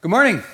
Good morning.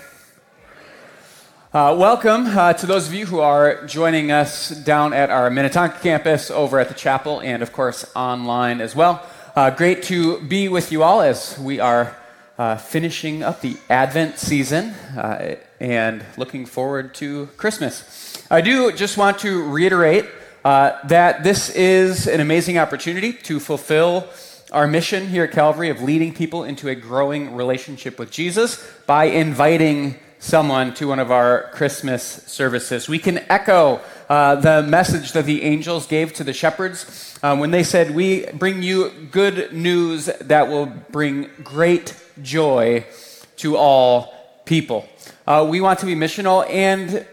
Uh, welcome uh, to those of you who are joining us down at our Minnetonka campus, over at the chapel, and of course online as well. Uh, great to be with you all as we are uh, finishing up the Advent season uh, and looking forward to Christmas. I do just want to reiterate uh, that this is an amazing opportunity to fulfill our mission here at Calvary of leading people into a growing relationship with Jesus by inviting someone to one of our Christmas services. We can echo uh, the message that the angels gave to the shepherds um, when they said, We bring you good news that will bring great joy to all people. Uh, we want to be missional, and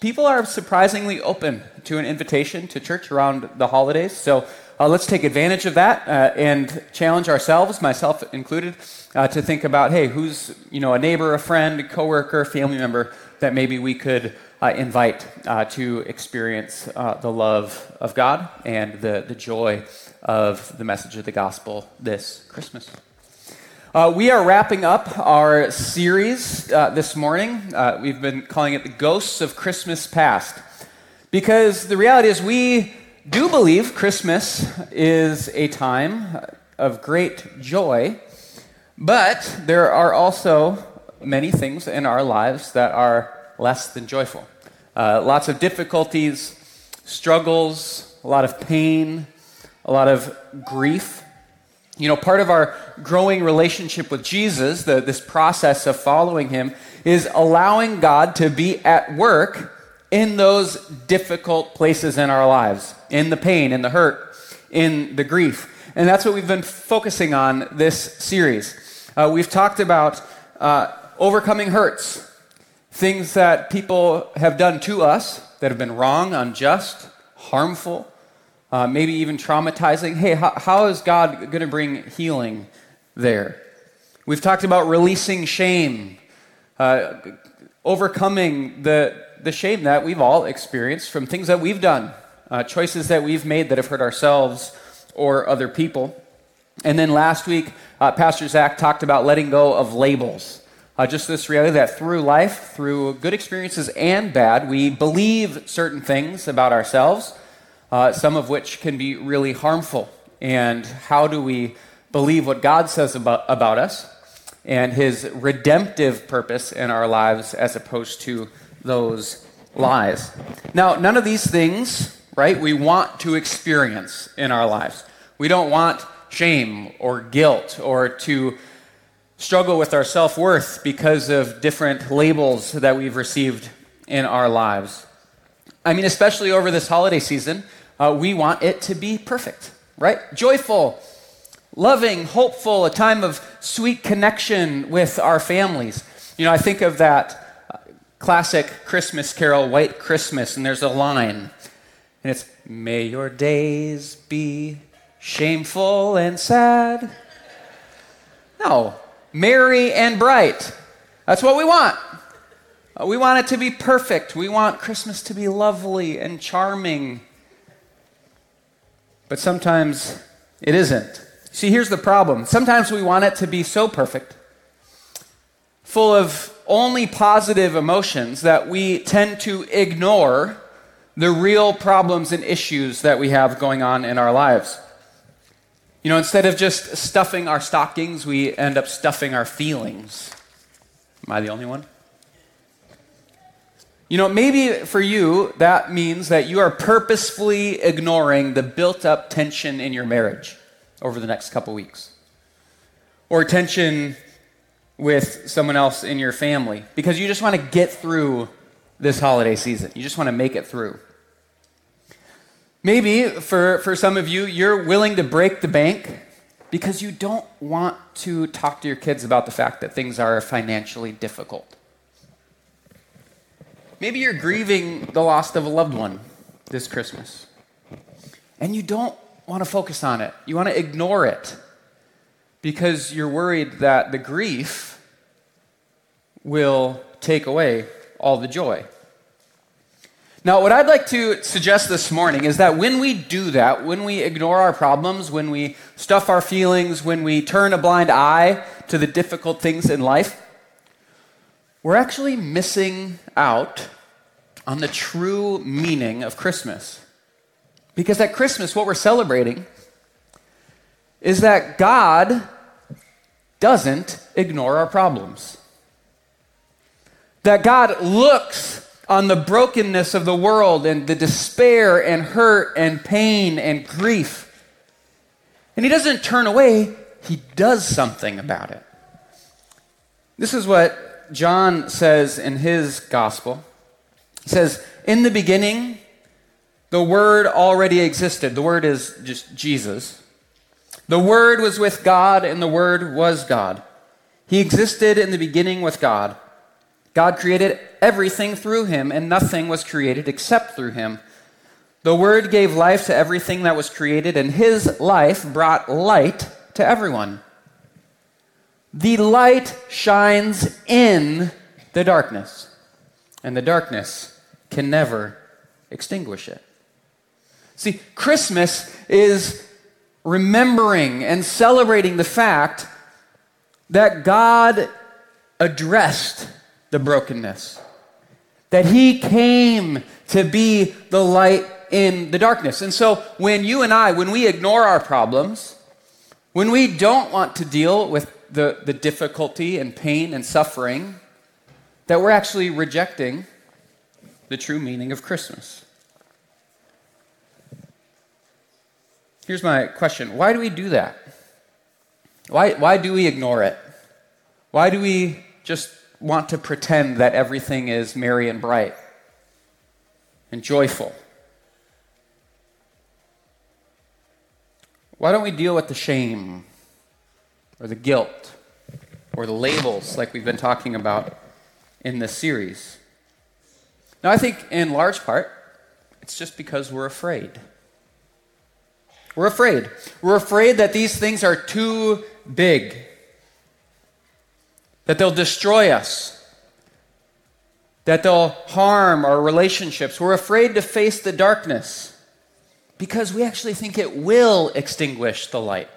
people are surprisingly open to an invitation to church around the holidays. So uh, let's take advantage of that uh, and challenge ourselves, myself included, uh, to think about, hey, who's you know a neighbor, a friend, a coworker, family member that maybe we could uh, invite uh, to experience uh, the love of God and the, the joy of the message of the gospel this Christmas. Uh, we are wrapping up our series uh, this morning. Uh, we've been calling it The Ghosts of Christmas Past. Because the reality is, we do believe Christmas is a time of great joy, but there are also many things in our lives that are less than joyful. Uh, lots of difficulties, struggles, a lot of pain, a lot of grief. You know, part of our growing relationship with Jesus, the, this process of following him, is allowing God to be at work in those difficult places in our lives, in the pain, in the hurt, in the grief. And that's what we've been focusing on this series. Uh, we've talked about uh, overcoming hurts, things that people have done to us that have been wrong, unjust, harmful, uh, maybe even traumatizing. Hey, how, how is God going to bring healing there? We've talked about releasing shame, uh, overcoming the the shame that we've all experienced from things that we've done, uh, choices that we've made that have hurt ourselves or other people. And then last week, uh, Pastor Zach talked about letting go of labels. Uh, just this reality that through life, through good experiences and bad, we believe certain things about ourselves, uh, some of which can be really harmful. And how do we believe what God says about, about us and his redemptive purpose in our lives as opposed to those lies. Now, none of these things, right, we want to experience in our lives. We don't want shame or guilt or to struggle with our self worth because of different labels that we've received in our lives. I mean, especially over this holiday season, uh, we want it to be perfect, right? Joyful, loving, hopeful, a time of sweet connection with our families. You know, I think of that classic Christmas carol, White Christmas, and there's a line, and it's, May your days be shameful and sad. No, merry and bright. That's what we want. We want it to be perfect. We want Christmas to be lovely and charming. But sometimes it isn't. See, here's the problem. Sometimes we want it to be so perfect, full of only positive emotions that we tend to ignore the real problems and issues that we have going on in our lives. You know, instead of just stuffing our stockings, we end up stuffing our feelings. Am I the only one? You know, maybe for you, that means that you are purposefully ignoring the built up tension in your marriage over the next couple weeks, or tension with someone else in your family because you just want to get through this holiday season. You just want to make it through. Maybe for, for some of you, you're willing to break the bank because you don't want to talk to your kids about the fact that things are financially difficult. Maybe you're grieving the loss of a loved one this Christmas and you don't want to focus on it, you want to ignore it because you're worried that the grief will take away all the joy. Now, what I'd like to suggest this morning is that when we do that, when we ignore our problems, when we stuff our feelings, when we turn a blind eye to the difficult things in life, we're actually missing out on the true meaning of Christmas. Because at Christmas, what we're celebrating is that God doesn't ignore our problems. That God looks on the brokenness of the world and the despair and hurt and pain and grief. And He doesn't turn away, He does something about it. This is what John says in his gospel. He says, In the beginning, the Word already existed. The Word is just Jesus. The Word was with God, and the Word was God. He existed in the beginning with God. God created everything through him, and nothing was created except through him. The Word gave life to everything that was created, and his life brought light to everyone. The light shines in the darkness, and the darkness can never extinguish it. See, Christmas is remembering and celebrating the fact that God addressed the brokenness, that He came to be the light in the darkness. And so when you and I, when we ignore our problems, when we don't want to deal with the, the difficulty and pain and suffering, that we're actually rejecting the true meaning of Christmas. Here's my question Why do we do that? Why, why do we ignore it? Why do we just want to pretend that everything is merry and bright and joyful? Why don't we deal with the shame or the guilt or the labels like we've been talking about in this series? Now, I think in large part, it's just because we're afraid. We're afraid. We're afraid that these things are too big, that they'll destroy us, that they'll harm our relationships. We're afraid to face the darkness because we actually think it will extinguish the light.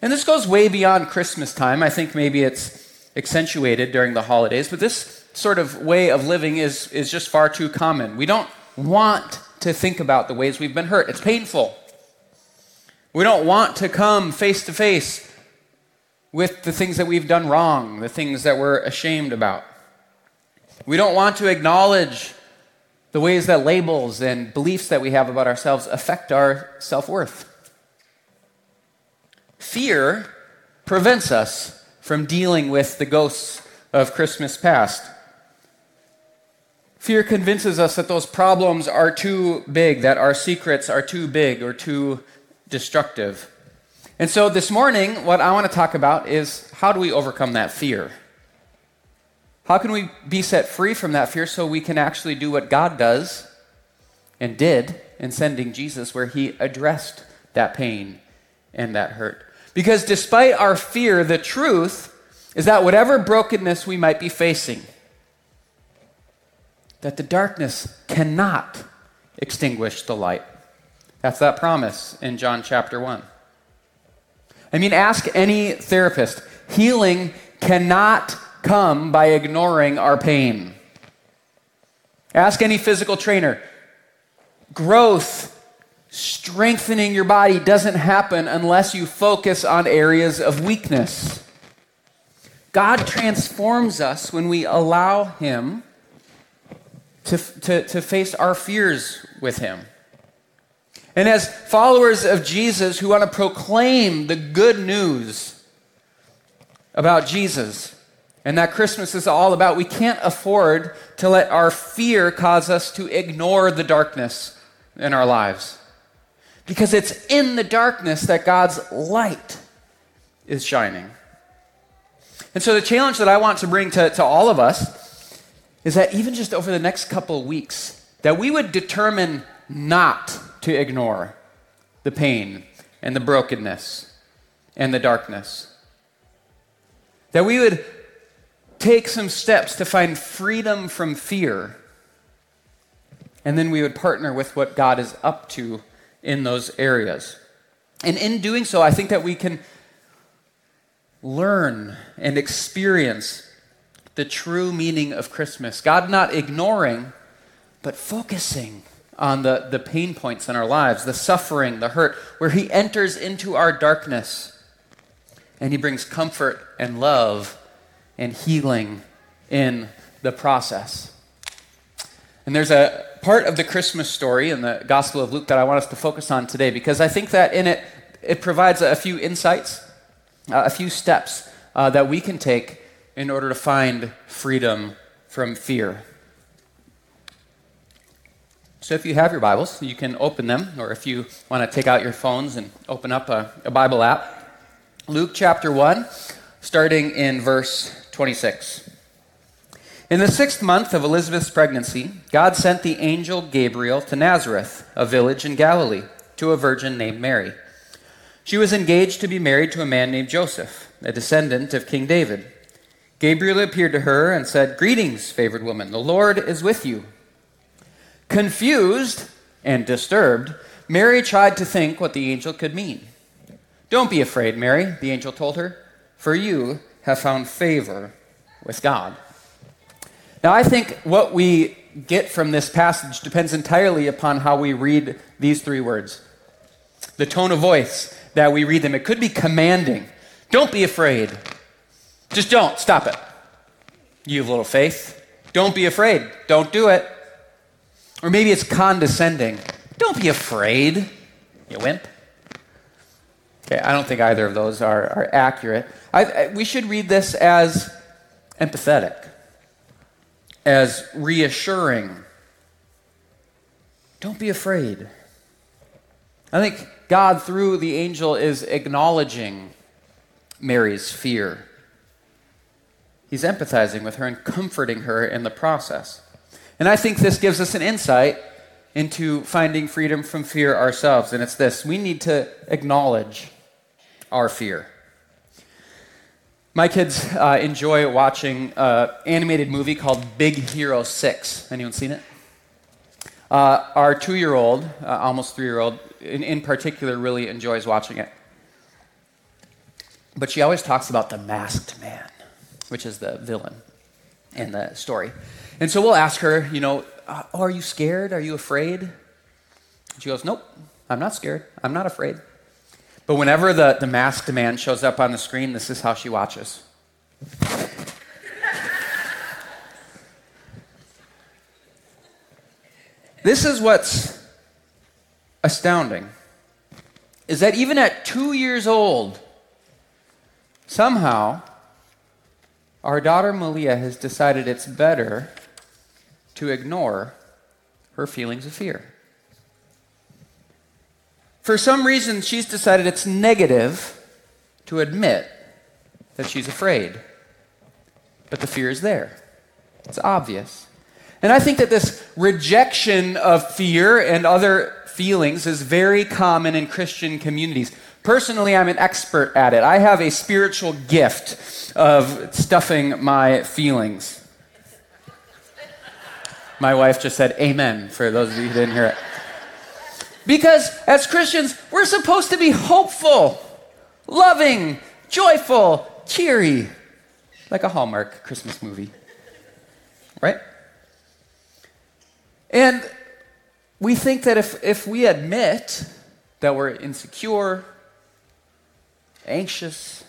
And this goes way beyond Christmas time. I think maybe it's accentuated during the holidays, but this sort of way of living is, is just far too common. We don't want to think about the ways we've been hurt, it's painful. We don't want to come face to face with the things that we've done wrong, the things that we're ashamed about. We don't want to acknowledge the ways that labels and beliefs that we have about ourselves affect our self worth. Fear prevents us from dealing with the ghosts of Christmas past. Fear convinces us that those problems are too big, that our secrets are too big or too destructive. And so this morning, what I want to talk about is how do we overcome that fear? How can we be set free from that fear so we can actually do what God does and did in sending Jesus, where he addressed that pain and that hurt? Because despite our fear, the truth is that whatever brokenness we might be facing, that the darkness cannot extinguish the light. That's that promise in John chapter 1. I mean, ask any therapist. Healing cannot come by ignoring our pain. Ask any physical trainer. Growth, strengthening your body doesn't happen unless you focus on areas of weakness. God transforms us when we allow Him to, to, to face our fears with Him. And as followers of Jesus who want to proclaim the good news about Jesus, and that Christmas is all about, we can't afford to let our fear cause us to ignore the darkness in our lives. Because it's in the darkness that God's light is shining. And so, the challenge that I want to bring to, to all of us is that even just over the next couple weeks, that we would determine not to ignore the pain and the brokenness and the darkness. That we would take some steps to find freedom from fear. And then we would partner with what God is up to in those areas. And in doing so, I think that we can learn and experience the true meaning of Christmas. God not ignoring, but focusing on the, the pain points in our lives, the suffering, the hurt, where He enters into our darkness and He brings comfort and love and healing in the process. And there's a part of the Christmas story in the Gospel of Luke that I want us to focus on today because I think that in it, it provides a few insights, uh, a few steps uh, that we can take in order to find freedom from fear. So, if you have your Bibles, you can open them, or if you want to take out your phones and open up a, a Bible app. Luke chapter 1, starting in verse 26. In the sixth month of Elizabeth's pregnancy, God sent the angel Gabriel to Nazareth, a village in Galilee, to a virgin named Mary. She was engaged to be married to a man named Joseph, a descendant of King David. Gabriel appeared to her and said, Greetings, favored woman, the Lord is with you. Confused and disturbed, Mary tried to think what the angel could mean. Don't be afraid, Mary, the angel told her, for you have found favor with God. Now, I think what we get from this passage depends entirely upon how we read these three words. The tone of voice that we read them. It could be commanding. Don't be afraid. Just don't. Stop it. You have little faith. Don't be afraid. Don't do it. Or maybe it's condescending. Don't be afraid, you wimp. Okay, I don't think either of those are, are accurate. I, I, we should read this as empathetic, as reassuring. Don't be afraid. I think God, through the angel, is acknowledging Mary's fear. He's empathizing with her and comforting her in the process. And I think this gives us an insight into finding freedom from fear ourselves. And it's this we need to acknowledge our fear. My kids uh, enjoy watching an animated movie called Big Hero 6. Anyone seen it? Uh, our two year old, uh, almost three year old, in, in particular, really enjoys watching it. But she always talks about the masked man, which is the villain in the story. And so we'll ask her, you know, uh, oh, are you scared? Are you afraid? She goes, nope, I'm not scared. I'm not afraid. But whenever the, the masked man shows up on the screen, this is how she watches. this is what's astounding is that even at two years old, somehow our daughter Malia has decided it's better to ignore her feelings of fear. For some reason, she's decided it's negative to admit that she's afraid. But the fear is there, it's obvious. And I think that this rejection of fear and other feelings is very common in Christian communities. Personally, I'm an expert at it. I have a spiritual gift of stuffing my feelings. My wife just said amen for those of you who didn't hear it. Because as Christians, we're supposed to be hopeful, loving, joyful, cheery, like a Hallmark Christmas movie. Right? And we think that if, if we admit that we're insecure, anxious,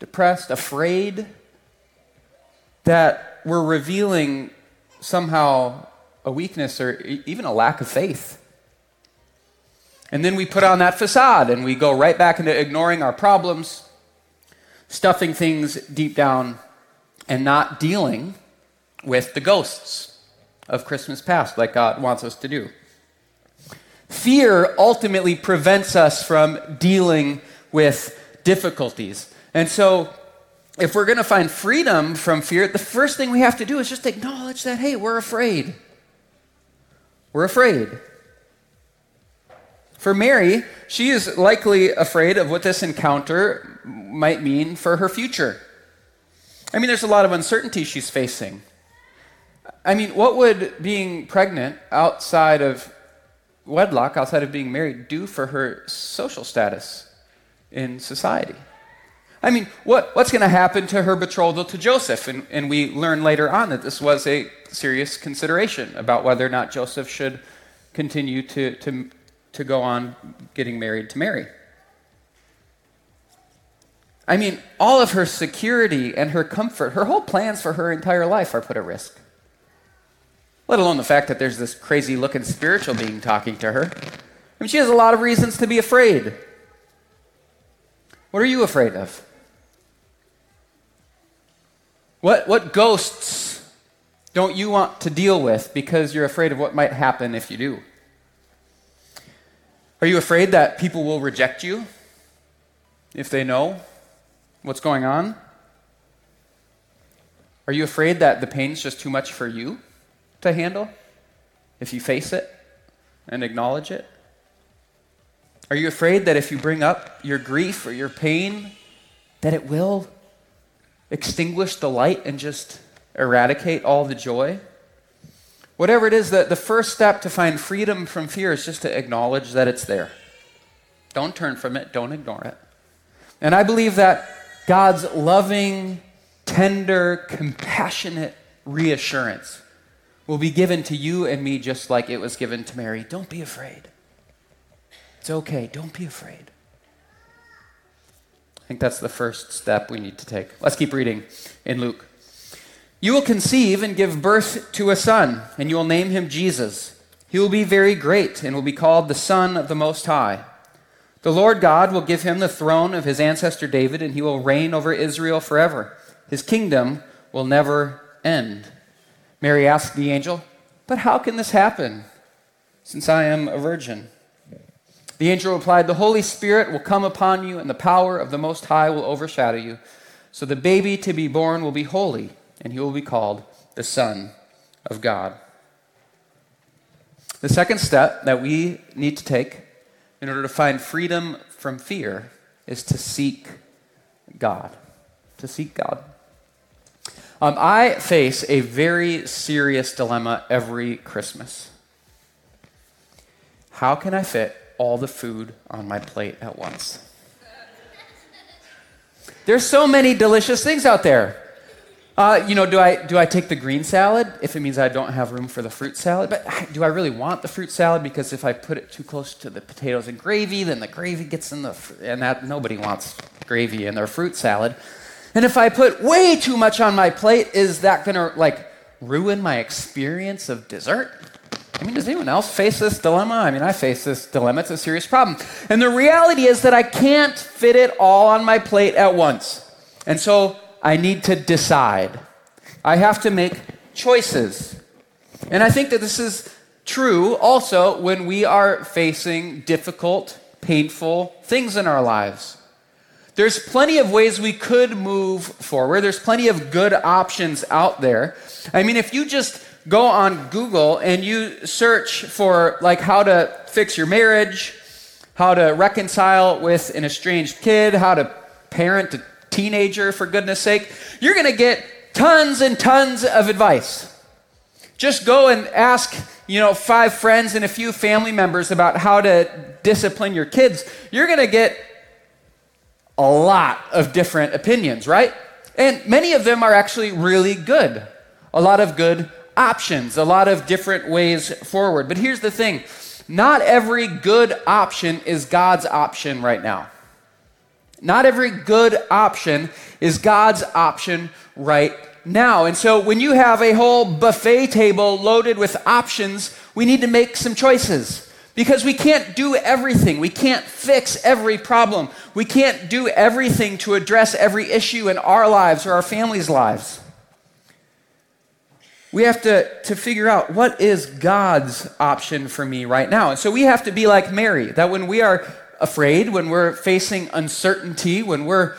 depressed, afraid, that we're revealing somehow a weakness or even a lack of faith. And then we put on that facade and we go right back into ignoring our problems, stuffing things deep down, and not dealing with the ghosts of Christmas past like God wants us to do. Fear ultimately prevents us from dealing with difficulties. And so if we're going to find freedom from fear, the first thing we have to do is just acknowledge that, hey, we're afraid. We're afraid. For Mary, she is likely afraid of what this encounter might mean for her future. I mean, there's a lot of uncertainty she's facing. I mean, what would being pregnant outside of wedlock, outside of being married, do for her social status in society? I mean, what, what's going to happen to her betrothal to Joseph? And, and we learn later on that this was a serious consideration about whether or not Joseph should continue to, to, to go on getting married to Mary. I mean, all of her security and her comfort, her whole plans for her entire life are put at risk. Let alone the fact that there's this crazy looking spiritual being talking to her. I mean, she has a lot of reasons to be afraid. What are you afraid of? What, what ghosts don't you want to deal with because you're afraid of what might happen if you do? Are you afraid that people will reject you if they know what's going on? Are you afraid that the pain's just too much for you to handle if you face it and acknowledge it? Are you afraid that if you bring up your grief or your pain, that it will extinguish the light and just eradicate all the joy? Whatever it is, the, the first step to find freedom from fear is just to acknowledge that it's there. Don't turn from it, don't ignore it. And I believe that God's loving, tender, compassionate reassurance will be given to you and me just like it was given to Mary. Don't be afraid. It's okay. Don't be afraid. I think that's the first step we need to take. Let's keep reading in Luke. You will conceive and give birth to a son, and you will name him Jesus. He will be very great and will be called the Son of the Most High. The Lord God will give him the throne of his ancestor David, and he will reign over Israel forever. His kingdom will never end. Mary asked the angel, But how can this happen, since I am a virgin? The angel replied, The Holy Spirit will come upon you, and the power of the Most High will overshadow you. So the baby to be born will be holy, and he will be called the Son of God. The second step that we need to take in order to find freedom from fear is to seek God. To seek God. Um, I face a very serious dilemma every Christmas. How can I fit all the food on my plate at once? There's so many delicious things out there. Uh, you know, do I, do I take the green salad if it means I don't have room for the fruit salad? But do I really want the fruit salad? Because if I put it too close to the potatoes and gravy, then the gravy gets in the, and that, nobody wants gravy in their fruit salad. And if I put way too much on my plate, is that gonna like ruin my experience of dessert? I mean, does anyone else face this dilemma? I mean, I face this dilemma. It's a serious problem. And the reality is that I can't fit it all on my plate at once. And so I need to decide. I have to make choices. And I think that this is true also when we are facing difficult, painful things in our lives. There's plenty of ways we could move forward. There's plenty of good options out there. I mean, if you just go on Google and you search for like how to fix your marriage, how to reconcile with an estranged kid, how to parent a teenager, for goodness sake, you're going to get tons and tons of advice. Just go and ask, you know, five friends and a few family members about how to discipline your kids. You're going to get a lot of different opinions, right? And many of them are actually really good. A lot of good options, a lot of different ways forward. But here's the thing not every good option is God's option right now. Not every good option is God's option right now. And so when you have a whole buffet table loaded with options, we need to make some choices. Because we can't do everything. We can't fix every problem. We can't do everything to address every issue in our lives or our families' lives. We have to, to figure out what is God's option for me right now. And so we have to be like Mary, that when we are afraid, when we're facing uncertainty, when we're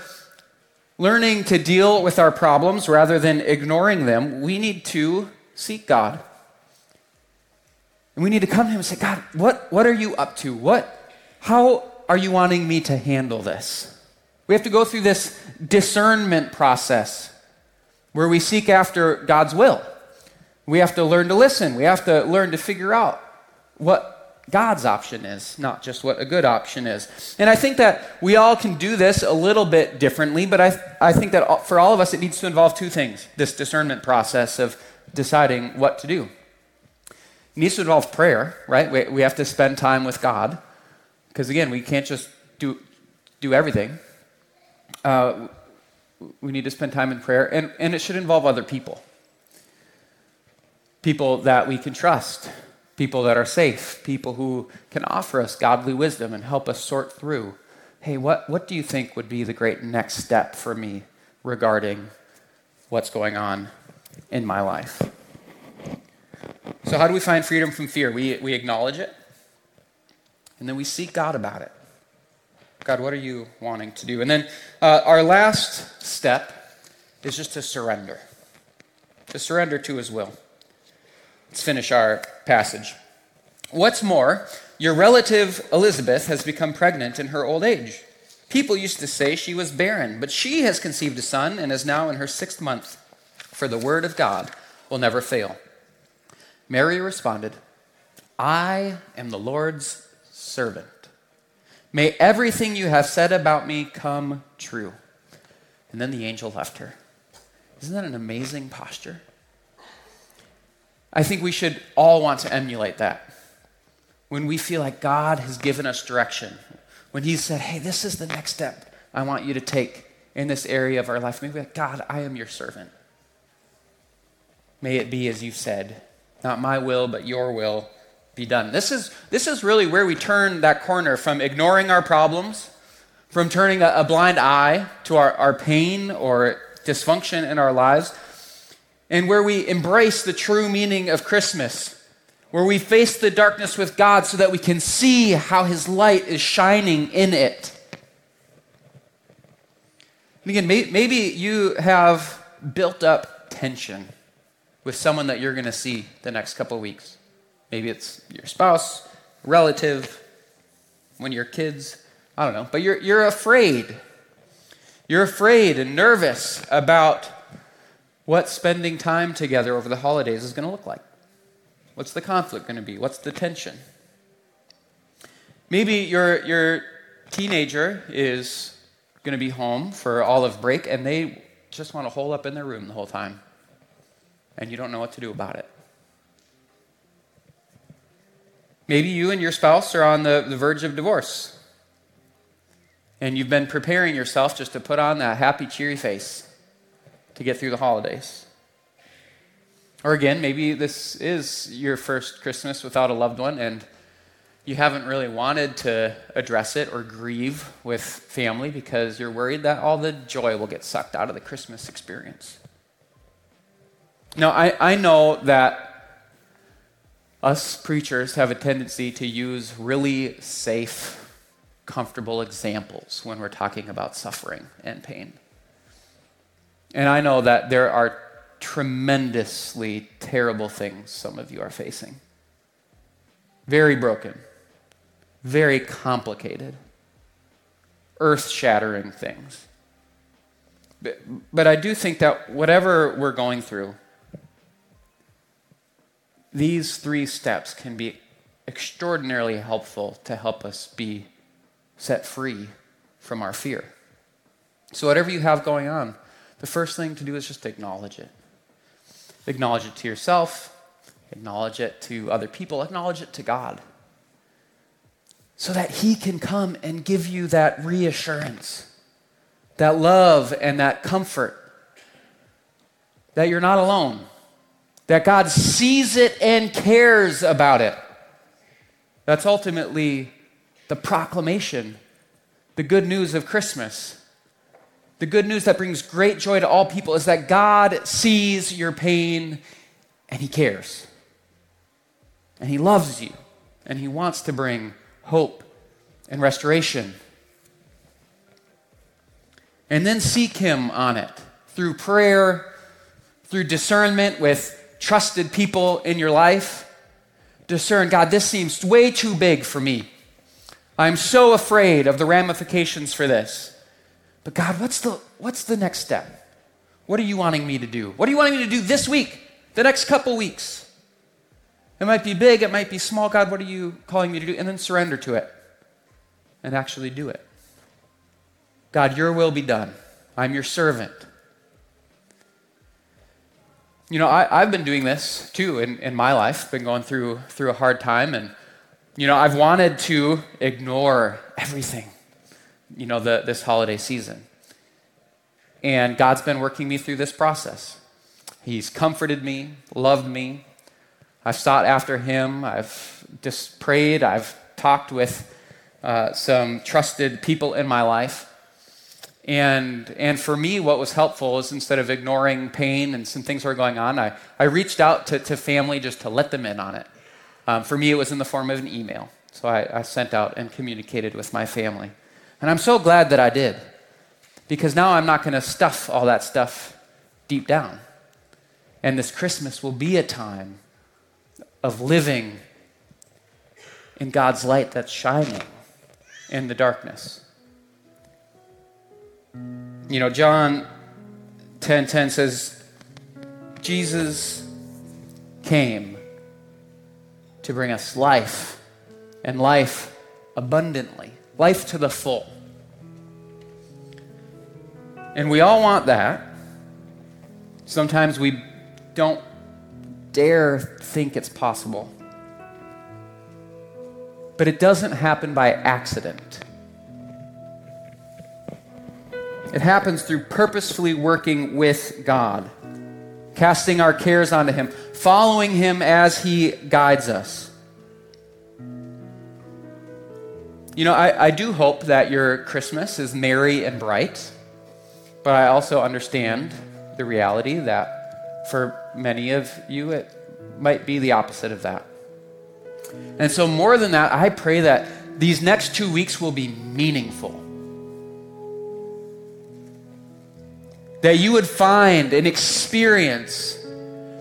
learning to deal with our problems rather than ignoring them, we need to seek God. And we need to come to Him and say, God, what, what are you up to? What, how are you wanting me to handle this? We have to go through this discernment process where we seek after God's will. We have to learn to listen. We have to learn to figure out what God's option is, not just what a good option is. And I think that we all can do this a little bit differently, but I, I think that for all of us, it needs to involve two things this discernment process of deciding what to do. It needs to involve prayer, right? We, we have to spend time with God, because again, we can't just do, do everything. Uh, we need to spend time in prayer, and, and it should involve other people. People that we can trust, people that are safe, people who can offer us godly wisdom and help us sort through hey, what, what do you think would be the great next step for me regarding what's going on in my life? So, how do we find freedom from fear? We, we acknowledge it, and then we seek God about it. God, what are you wanting to do? And then uh, our last step is just to surrender, to surrender to His will. Let's finish our passage. What's more, your relative Elizabeth has become pregnant in her old age. People used to say she was barren, but she has conceived a son and is now in her sixth month, for the word of God will never fail. Mary responded, I am the Lord's servant. May everything you have said about me come true. And then the angel left her. Isn't that an amazing posture? I think we should all want to emulate that. When we feel like God has given us direction, when He said, hey, this is the next step I want you to take in this area of our life, maybe like, God, I am your servant. May it be as you said, not my will, but your will be done. This is, this is really where we turn that corner from ignoring our problems, from turning a, a blind eye to our, our pain or dysfunction in our lives, and where we embrace the true meaning of Christmas, where we face the darkness with God so that we can see how His light is shining in it. And again, may, maybe you have built up tension with someone that you're going to see the next couple of weeks. Maybe it's your spouse, relative, one of your kids, I don't know. But you're, you're afraid. You're afraid and nervous about what spending time together over the holidays is going to look like. What's the conflict going to be? What's the tension? Maybe your, your teenager is going to be home for olive break and they just want to hole up in their room the whole time. And you don't know what to do about it. Maybe you and your spouse are on the, the verge of divorce. And you've been preparing yourself just to put on that happy, cheery face to get through the holidays. Or again, maybe this is your first Christmas without a loved one and you haven't really wanted to address it or grieve with family because you're worried that all the joy will get sucked out of the Christmas experience. Now, I, I know that us preachers have a tendency to use really safe, comfortable examples when we're talking about suffering and pain. And I know that there are tremendously terrible things some of you are facing. Very broken, very complicated, earth shattering things. But, but I do think that whatever we're going through, these three steps can be extraordinarily helpful to help us be set free from our fear. So, whatever you have going on, the first thing to do is just acknowledge it. Acknowledge it to yourself, acknowledge it to other people, acknowledge it to God. So that He can come and give you that reassurance, that love, and that comfort that you're not alone that God sees it and cares about it. That's ultimately the proclamation, the good news of Christmas. The good news that brings great joy to all people is that God sees your pain and He cares. And He loves you and He wants to bring hope and restoration. And then seek Him on it through prayer, through discernment with trusted people in your life discern God, this seems way too big for me. I'm so afraid of the ramifications for this. But God, what's the, what's the next step? What are you wanting me to do? What are you wanting me to do this week, the next couple weeks? It might be big, it might be small. God, what are you calling me to do? And then surrender to it and actually do it. God, your will be done. I'm your servant. You know, I, have been doing this too in, in my life, been going through, through a hard time, and, you know, I've wanted to ignore everything, you know, the, this holiday season. And God's been working me through this process. He's comforted me, loved me. I've sought after Him. I've just prayed. I've talked with uh, some trusted people in my life. And, and for me, what was helpful is instead of ignoring pain and some things were going on, I, I reached out to, to family just to let them in on it. Um, for me, it was in the form of an email. So I, I sent out and communicated with my family. And I'm so glad that I did because now I'm not going to stuff all that stuff deep down. And this Christmas will be a time of living in God's light that's shining in the darkness. You know, John 10:10 10, 10 says Jesus came to bring us life and life abundantly, life to the full. And we all want that. Sometimes we don't dare think it's possible. But it doesn't happen by accident. It happens through purposefully working with God, casting our cares onto Him, following Him as He guides us. You know, I, I do hope that your Christmas is merry and bright. But I also understand the reality that for many of you, it might be the opposite of that. And so, more than that, I pray that these next two weeks will be meaningful. That you would find and experience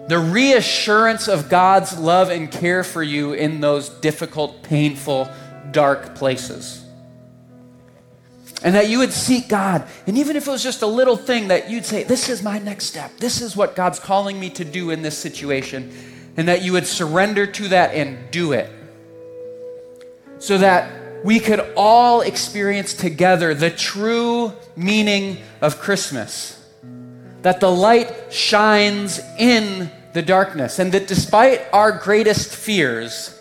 the reassurance of God's love and care for you in those difficult, painful, dark places and that you would seek God. And even if it was just a little thing, that you'd say, This is my next step. This is what God's calling me to do in this situation. And that you would surrender to that and do it. So that we could all experience together the true meaning of Christmas. That the light shines in the darkness, and that despite our greatest fears,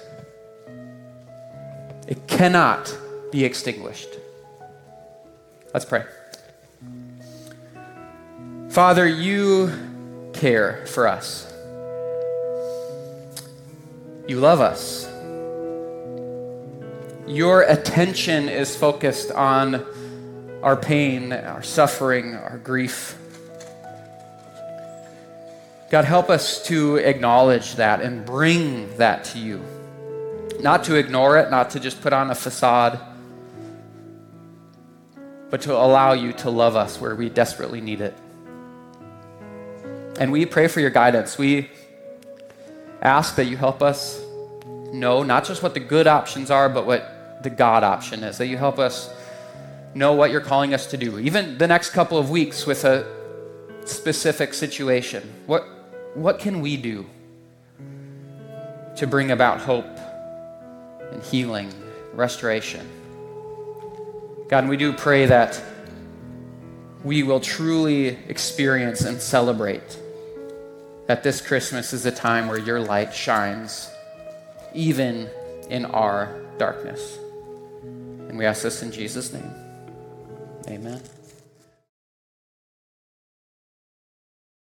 it cannot be extinguished. Let's pray. Father, you care for us. You love us. Your attention is focused on our pain, our suffering, our grief. God, help us to acknowledge that and bring that to you. Not to ignore it, not to just put on a facade but to allow you to love us where we desperately need it. And we pray for your guidance. We ask that you help us know not just what the good options are, but what the God option is. That you help us know what you're calling us to do. Even the next couple of weeks with a specific situation. What, what can we do to bring about hope and healing, restoration? God, and we do pray that we will truly experience and celebrate that this Christmas is a time where your light shines even in our darkness. And we ask this in Jesus' name. Amen.